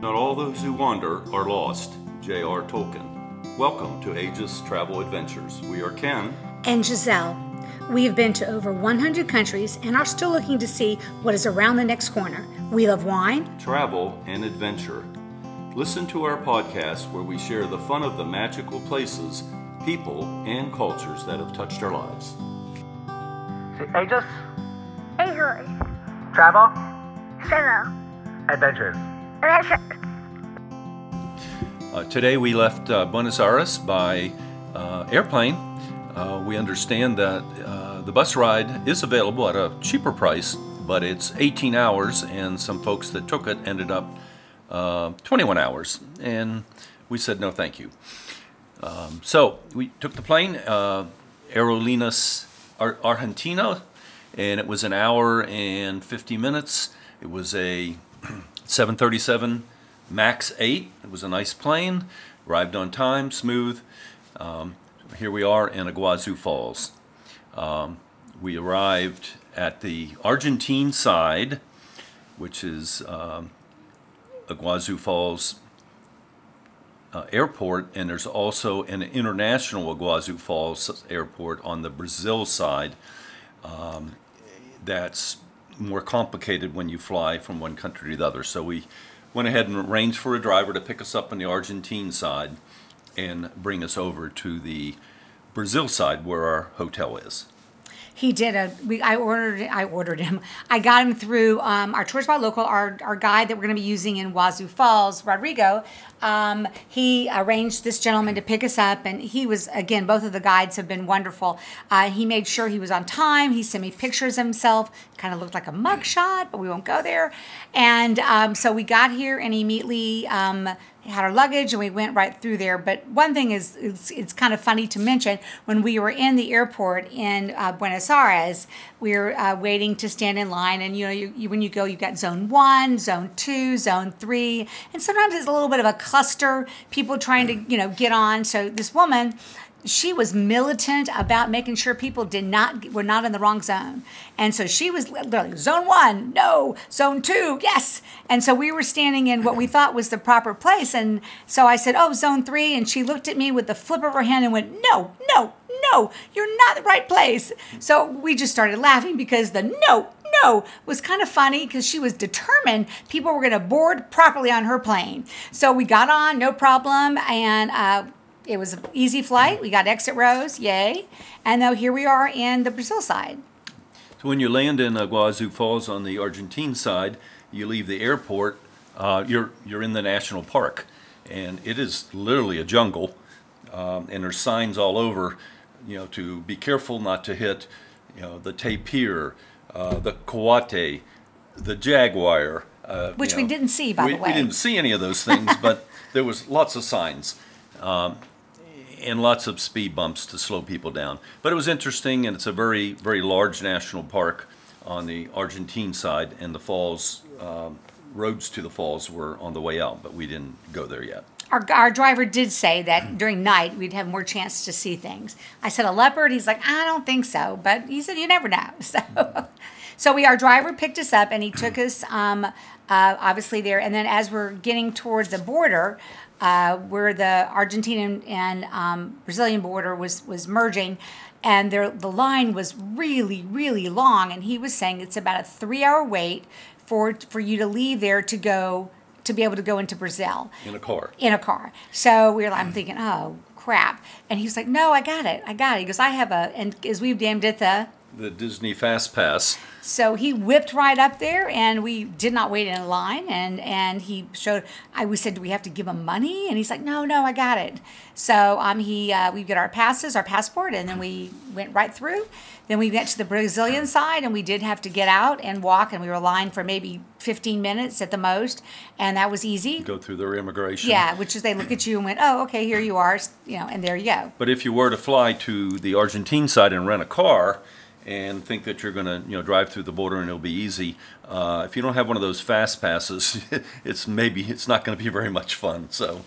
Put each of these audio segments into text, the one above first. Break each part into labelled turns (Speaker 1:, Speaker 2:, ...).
Speaker 1: Not all those who wander are lost. J.R. Tolkien. Welcome to Ageless Travel Adventures. We are Ken.
Speaker 2: and Gisele. We have been to over 100 countries and are still looking to see what is around the next corner. We love wine,
Speaker 1: Travel and adventure. Listen to our podcast where we share the fun of the magical places, people, and cultures that have touched our lives.
Speaker 3: Ageless,
Speaker 4: English,
Speaker 3: travel,
Speaker 4: travel,
Speaker 3: adventures.
Speaker 1: Uh, today we left uh, Buenos Aires by uh, airplane. Uh, we understand that uh, the bus ride is available at a cheaper price, but it's 18 hours, and some folks that took it ended up uh, 21 hours. And we said no, thank you. Um, so we took the plane, Aerolíneas Ar- Argentina, and it was an hour and 50 minutes. It was a 737 Max 8. It was a nice plane, arrived on time, smooth. Um, here we are in Iguazu Falls. Um, we arrived at the Argentine side, which is um, Iguazu Falls uh, airport, and there's also an international Iguazu Falls airport on the Brazil side. Um, that's more complicated when you fly from one country to the other. So we went ahead and arranged for a driver to pick us up on the Argentine side and bring us over to the Brazil side where our hotel is.
Speaker 2: He did a. We, I ordered. I ordered him. I got him through um, our tourist by local, our our guide that we're going to be using in Wazoo Falls, Rodrigo. Um, he arranged this gentleman to pick us up, and he was again. Both of the guides have been wonderful. Uh, he made sure he was on time. He sent me pictures of himself. Kind of looked like a mugshot, but we won't go there. And um, so we got here, and he immediately. Had our luggage and we went right through there. But one thing is, it's, it's kind of funny to mention when we were in the airport in uh, Buenos Aires, we were uh, waiting to stand in line. And you know, you, you, when you go, you've got zone one, zone two, zone three, and sometimes it's a little bit of a cluster. People trying to you know get on. So this woman she was militant about making sure people did not were not in the wrong zone. And so she was literally zone one no zone two yes. And so we were standing in what we thought was the proper place. And so i said oh zone three. And she looked at me with the flip of her hand and went no no no you're not the right place. So we just started laughing because the no no was kind of funny because she was determined people were going to board properly on her plane. So we got on no problem. And uh, it was an easy flight. We got exit rows, yay. And now here we are in the Brazil side.
Speaker 1: So when you land in Iguazu Falls on the Argentine side, you leave the airport, uh, you're, you're in the national park. And it is literally a jungle. Um, and there's signs all over, you know, to be careful not to hit, you know, the tapir, uh, the coati, the jaguar. Uh,
Speaker 2: Which
Speaker 1: you
Speaker 2: we
Speaker 1: know.
Speaker 2: didn't see, by
Speaker 1: we,
Speaker 2: the way.
Speaker 1: We didn't see any of those things, but there was lots of signs um, and lots of speed bumps to slow people down. But it was interesting, and it's a very, very large national park on the Argentine side, and the falls, um, roads to the falls were on the way out, but we didn't go there yet.
Speaker 2: Our, our driver did say that during night we'd have more chance to see things. I said a leopard. He's like, I don't think so, but he said you never know. So, so we our driver picked us up and he took us um, uh, obviously there. And then as we're getting towards the border, uh, where the Argentine and um, Brazilian border was was merging, and there the line was really really long. And he was saying it's about a three hour wait for for you to leave there to go to be able to go into Brazil
Speaker 1: In a car.
Speaker 2: in a car. So we were, I'm thinking, oh crap. And he was like, no, I got it. I got it. He goes, I have a, and as we've damned it, the,
Speaker 1: The Disney Fast Pass.
Speaker 2: so he whipped right up there and we did not wait in line. And, and he showed, I, we said, do we have to give him money? And he's like, no, no, I got it. So um, he, uh, we get our passes, our passport, and then we went right through. Then we went to the Brazilian side and we did have to get out and walk and we were lined for maybe 15 minutes at the most. And that was easy.
Speaker 1: Go through their immigration.
Speaker 2: Yeah, which is they look at you and went, oh, okay, here you are, you know, and there you go.
Speaker 1: But if you were to fly to the Argentine side and rent a car and think that you're going to, you know, drive through the border and it'll be easy, uh, if you don't have one of those fast passes, it's maybe it's not going to be very much fun. So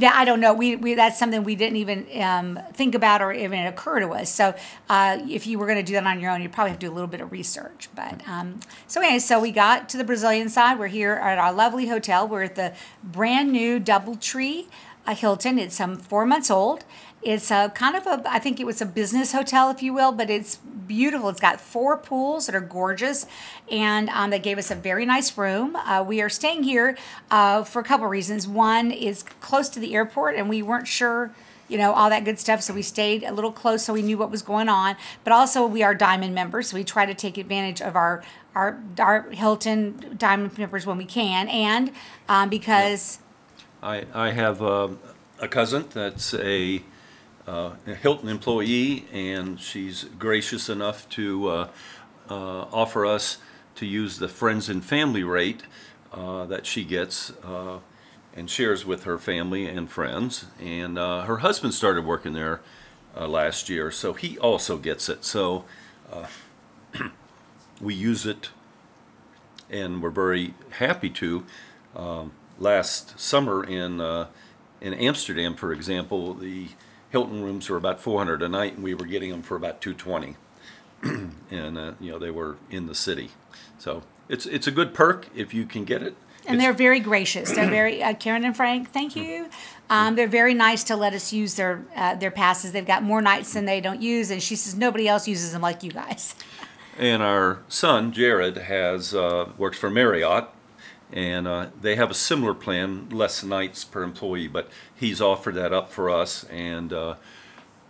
Speaker 2: Yeah, I don't know. We, we that's something we didn't even um, think about or even occur to us. So uh, if you were going to do that on your own, you'd probably have to do a little bit of research. But um, so anyway, so we got to the Brazilian side. We're here at our lovely hotel. We're at the brand new DoubleTree uh, Hilton. It's um, four months old. It's a kind of a, I think it was a business hotel, if you will, but it's beautiful. It's got four pools that are gorgeous, and um, they gave us a very nice room. Uh, we are staying here uh, for a couple reasons. One is close to the airport, and we weren't sure you know, all that good stuff. So we stayed a little close so we knew what was going on. But also we are Diamond members, so we try to take advantage of our our, our Hilton Diamond members when we can, and um, because
Speaker 1: I, I have uh, a cousin that's a, uh, a Hilton employee, and she's gracious enough to uh, uh, offer us to use the friends and family rate uh, that she gets uh, and shares with her family and friends. And uh, her husband started working there uh, last year, so he also gets it. So uh, we use it, and we're very happy to. Um, last summer in uh, in Amsterdam, for example, the Hilton rooms were about 400 a night, and we were getting them for about 220, and uh, you know they were in the city. So it's it's a good perk if you can get it.
Speaker 2: and
Speaker 1: It's-
Speaker 2: they're very gracious. They're very uh, Karen and Frank. Thank you. Um, they're very nice to let us use their uh, their passes. They've got more nights than they don't use, and she says nobody else uses them like you guys.
Speaker 1: And our son Jared has uh, works for Marriott, and uh, they have a similar plan, less nights per employee. But he's offered that up for us and uh,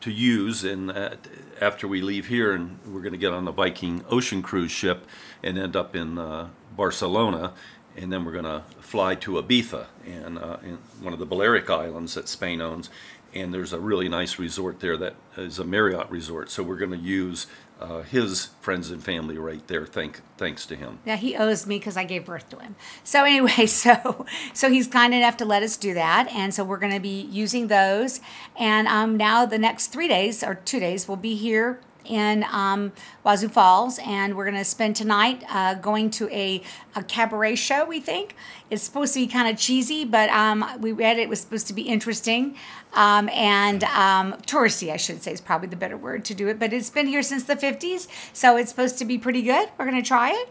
Speaker 1: to use. And uh, after we leave here, and we're going to get on the Viking Ocean cruise ship and end up in uh, Barcelona, and then we're going to fly to Ibiza, and uh, in one of the Balearic Islands that Spain owns. And there's a really nice resort there that is a Marriott resort. So we're going to use uh, his friends and family right there. Thank, thanks to him.
Speaker 2: Yeah, he owes me because I gave birth to him. So anyway, so so he's kind enough to let us do that, and so we're going to be using those. And um, now the next three days or two days, we'll be here in um, Wazoo Falls, and we're going to spend tonight uh, going to a, a cabaret show. We think it's supposed to be kind of cheesy, but um, we read it was supposed to be interesting um, and um, touristy, I should say, is probably the better word to do it. But it's been here since the 50s, so it's supposed to be pretty good. We're going to try it.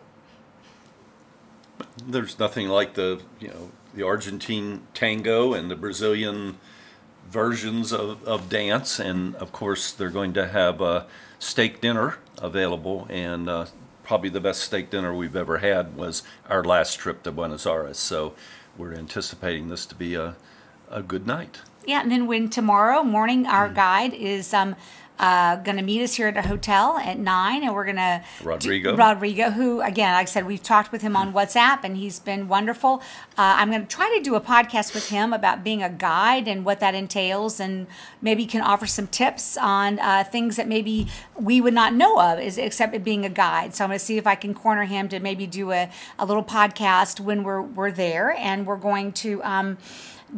Speaker 1: There's nothing like the you know the Argentine tango and the Brazilian versions of, of dance, and of course they're going to have a steak dinner available, and uh, probably the best steak dinner we've ever had was our last trip to Buenos Aires. So we're anticipating this to be a a good night.
Speaker 2: Yeah, and then when tomorrow morning our guide is um uh, going to meet us here at a hotel at nine, and we're going to
Speaker 1: Rodrigo.
Speaker 2: Rodrigo, who again, like I said, we've talked with him on WhatsApp, and he's been wonderful. Uh, I'm going to try to do a podcast with him about being a guide and what that entails, and maybe can offer some tips on uh, things that maybe we would not know of, is except it being a guide. So I'm going to see if I can corner him to maybe do a, a little podcast when we're we're there, and we're going to. Um,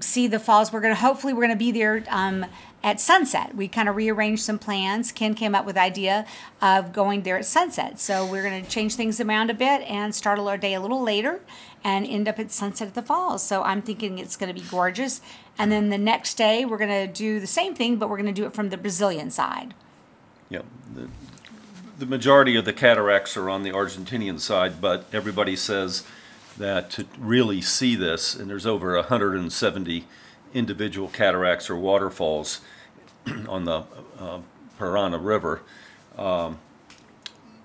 Speaker 2: see the falls. We're gonna hopefully we're gonna be there um, at sunset. We kind of rearranged some plans. Ken came up with the idea of going there at sunset. So we're gonna change things around a bit and start our day a little later and end up at sunset at the falls. So I'm thinking it's gonna be gorgeous. And then the next day we're gonna do the same thing, but we're gonna do it from the Brazilian side.
Speaker 1: Yeah, the, the majority of the cataracts are on the Argentinian side, but everybody says that to really see this, and there's over 170 individual cataracts or waterfalls on the uh, Parana River, um,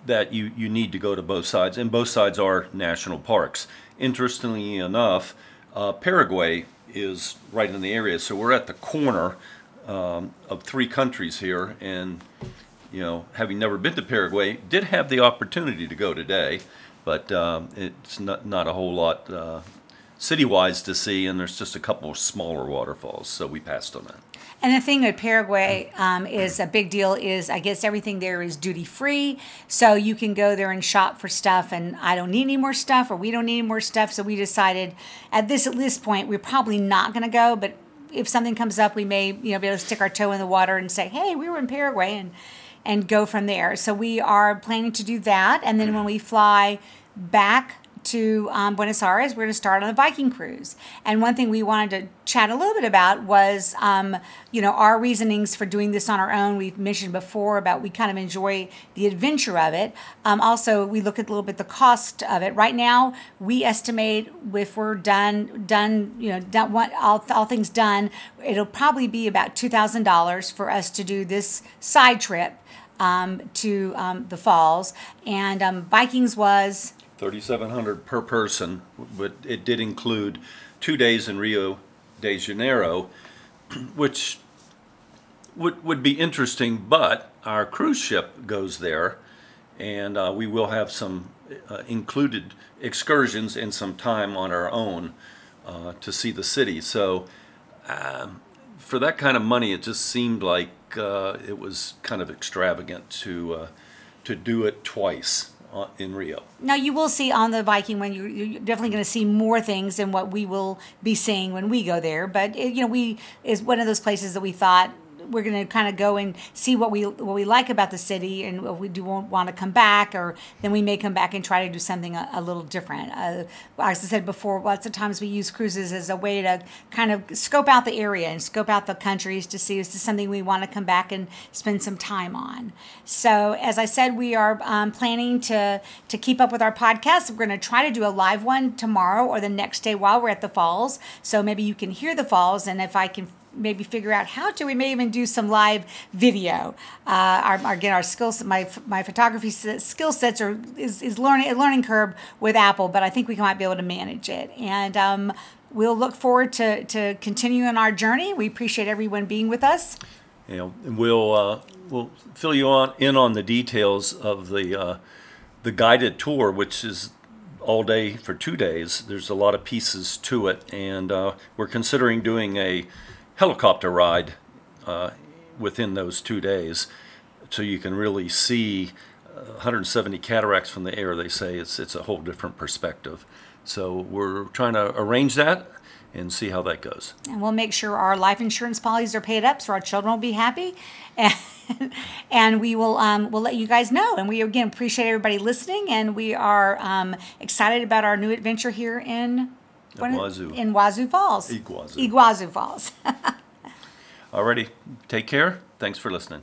Speaker 1: that you, you need to go to both sides, and both sides are national parks. Interestingly enough, uh, Paraguay is right in the area, so we're at the corner um, of three countries here, and you know, having never been to Paraguay, did have the opportunity to go today, but um, it's not not a whole lot uh, city-wise to see, and there's just a couple of smaller waterfalls, so we passed on that.
Speaker 2: And the thing with Paraguay um, is a big deal is I guess everything there is duty free, so you can go there and shop for stuff. And I don't need any more stuff, or we don't need any more stuff. So we decided at this at this point we're probably not going to go. But if something comes up, we may you know be able to stick our toe in the water and say, hey, we were in Paraguay, and and go from there. So we are planning to do that, and then when we fly back to um, Buenos Aires, we're going to start on the Viking cruise. And one thing we wanted to chat a little bit about was, um, you know, our reasonings for doing this on our own. We've mentioned before about we kind of enjoy the adventure of it. Um, also, we look at a little bit the cost of it. Right now, we estimate if we're done, done, you know, done, what, all, all things done, it'll probably be about two thousand dollars for us to do this side trip um, to um, the falls. And um, Vikings was
Speaker 1: 3,700 per person, but it did include two days in Rio de Janeiro, which would, would be interesting, but our cruise ship goes there, and uh, we will have some uh, included excursions and some time on our own uh, to see the city. So, um, for that kind of money, it just seemed like uh, it was kind of extravagant to uh, to do it twice in Rio.
Speaker 2: Now you will see on the Viking when you you're definitely going to see more things than what we will be seeing when we go there. But it, you know, we is one of those places that we thought we're going to kind of go and see what we what we like about the city and what we don't want to come back, or then we may come back and try to do something a, a little different. Uh, as I said before, lots of times we use cruises as a way to kind of scope out the area and scope out the countries to see is this something we want to come back and spend some time on. So as I said, we are um, planning to to keep up with our podcast. We're going to try to do a live one tomorrow or the next day while we're at the falls. So maybe you can hear the falls, and if I can maybe figure out how to. We may even do some live video. Uh, our, our, again, our skills, my my photography skill sets are is, is learning a learning curve with Apple, but I think we might be able to manage it. And um, we'll look forward to to continuing our journey. We appreciate everyone being with us.
Speaker 1: You know, and we'll uh, we'll fill you on in on the details of the uh, the guided tour, which is all day for two days. There's a lot of pieces to it, and uh, we're considering doing a helicopter ride uh, within those two days, so you can really see uh, 170 cataracts from the air. They say it's it's a whole different perspective. So we're trying to arrange that and see how that goes.
Speaker 2: And we'll make sure our life insurance policies are paid up, so our children will be happy. And, and we will um, we'll let you guys know. And we again appreciate everybody listening, and we are um, excited about our new adventure here in
Speaker 1: Iguazu.
Speaker 2: in Wazoo Falls.
Speaker 1: Iguazu.
Speaker 2: Iguazu Falls.
Speaker 1: Alrighty, take care. Thanks for listening.